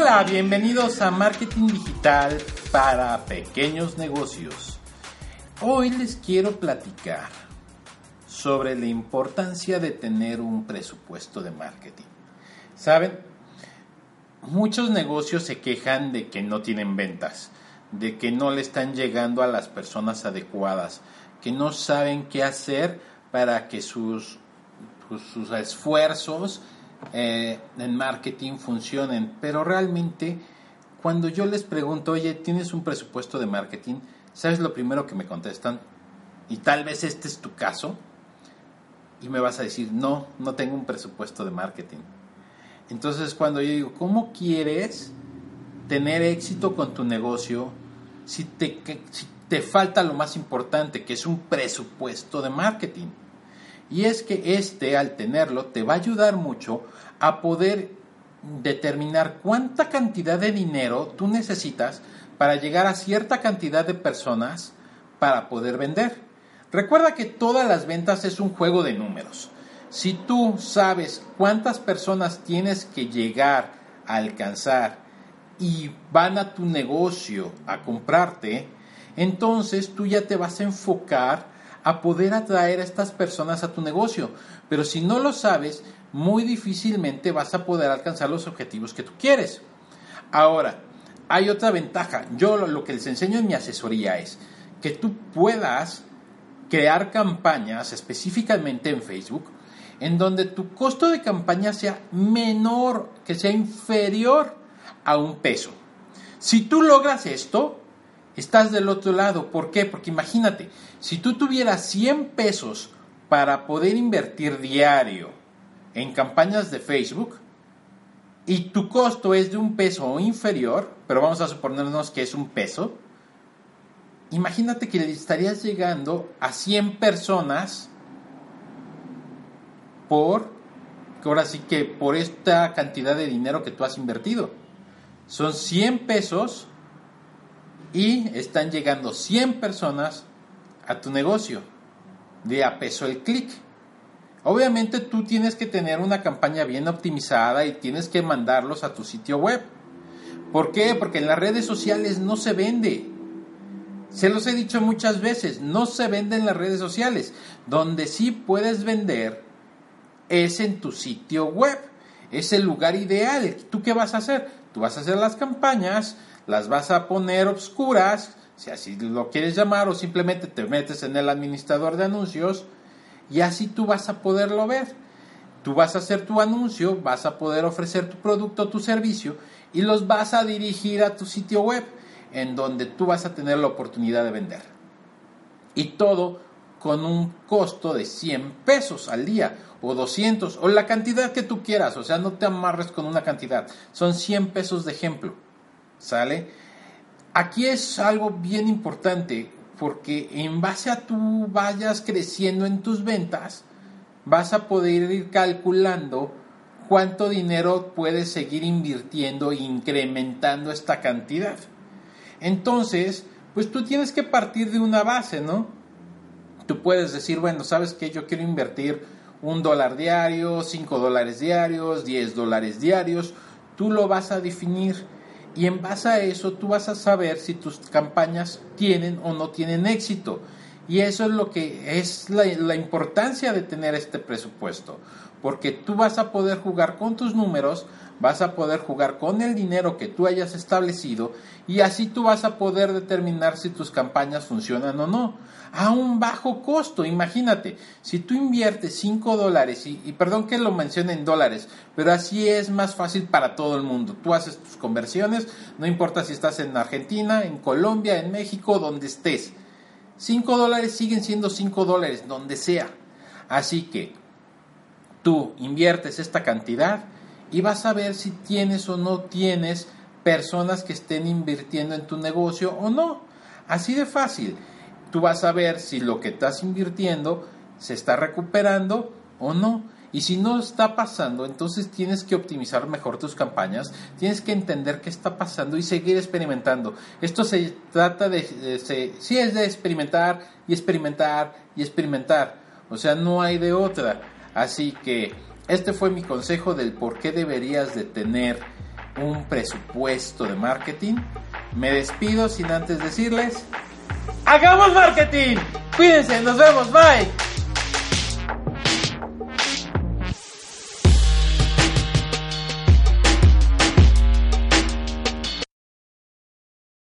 Hola, bienvenidos a Marketing Digital para Pequeños Negocios. Hoy les quiero platicar sobre la importancia de tener un presupuesto de marketing. ¿Saben? Muchos negocios se quejan de que no tienen ventas, de que no le están llegando a las personas adecuadas, que no saben qué hacer para que sus, pues, sus esfuerzos eh, en marketing funcionen. Pero realmente, cuando yo les pregunto, oye, ¿tienes un presupuesto de marketing? ¿Sabes lo primero que me contestan? Y tal vez este es tu caso. Y me vas a decir, no, no tengo un presupuesto de marketing. Entonces cuando yo digo, ¿cómo quieres tener éxito con tu negocio si te, si te falta lo más importante, que es un presupuesto de marketing? Y es que este, al tenerlo, te va a ayudar mucho a poder determinar cuánta cantidad de dinero tú necesitas para llegar a cierta cantidad de personas para poder vender. Recuerda que todas las ventas es un juego de números. Si tú sabes cuántas personas tienes que llegar a alcanzar y van a tu negocio a comprarte, entonces tú ya te vas a enfocar a poder atraer a estas personas a tu negocio. Pero si no lo sabes, muy difícilmente vas a poder alcanzar los objetivos que tú quieres. Ahora, hay otra ventaja. Yo lo, que les enseño en mi asesoría es que tú puedas crear campañas específicamente en Facebook en donde tu costo de campaña sea menor, que sea inferior a un peso. Si tú logras esto, estás del otro lado. ¿Por qué? Porque imagínate, si tú tuvieras 100 pesos para poder invertir diario en campañas de Facebook y tu costo es de un peso o inferior, pero vamos a suponernos que es un peso, imagínate que le estarías llegando a 100 personas por, ahora sí que por esta cantidad de dinero que tú has invertido. Son 100 pesos y están llegando 100 personas a tu negocio de a peso el clic. Obviamente tú tienes que tener una campaña bien optimizada y tienes que mandarlos a tu sitio web. ¿Por qué? Porque en las redes sociales no se vende. Se los he dicho muchas veces, no se vende en las redes sociales. Donde sí puedes vender es en tu sitio web. Es el lugar ideal. ¿Tú qué vas a hacer? Tú vas a hacer las campañas, las vas a poner obscuras, si así lo quieres llamar, o simplemente te metes en el administrador de anuncios y así tú vas a poderlo ver. Tú vas a hacer tu anuncio, vas a poder ofrecer tu producto o tu servicio y los vas a dirigir a tu sitio web en donde tú vas a tener la oportunidad de vender. Y todo con un costo de 100 pesos al día o 200 o la cantidad que tú quieras, o sea, no te amarres con una cantidad, son 100 pesos de ejemplo. ¿Sale? Aquí es algo bien importante porque en base a tú vayas creciendo en tus ventas, vas a poder ir calculando cuánto dinero puedes seguir invirtiendo e incrementando esta cantidad. Entonces, pues tú tienes que partir de una base, ¿no? Tú puedes decir, bueno, ¿sabes qué? Yo quiero invertir un dólar diario, cinco dólares diarios, diez dólares diarios. Tú lo vas a definir y en base a eso tú vas a saber si tus campañas tienen o no tienen éxito. Y eso es lo que es la, la, importancia de tener este presupuesto, porque tú vas a poder jugar con tus números, vas a poder jugar con el dinero que tú hayas establecido y así tú vas a poder determinar si tus campañas funcionan o no a un bajo costo. Imagínate, si tú inviertes 5 dólares, y, perdón que lo mencione en dólares, pero así es más fácil para todo el mundo. Tú haces tus conversiones, no importa si estás en Argentina, en Colombia, en México, donde estés. 5 dólares siguen siendo 5 dólares, donde sea. Así que tú inviertes esta cantidad y vas a ver si tienes o no tienes personas que estén invirtiendo en tu negocio o no. Así de fácil tú vas a ver si lo que estás invirtiendo se está recuperando o no. Y si no está pasando, entonces tienes que optimizar mejor tus campañas, tienes que entender qué está pasando y seguir experimentando. Esto se trata de, sí es de experimentar y experimentar y experimentar. O sea, no hay de otra. Así que este fue mi consejo del por qué deberías de tener un presupuesto de marketing. Me despido sin antes decirles, ¡hagamos marketing! Cuídense, nos vemos, bye.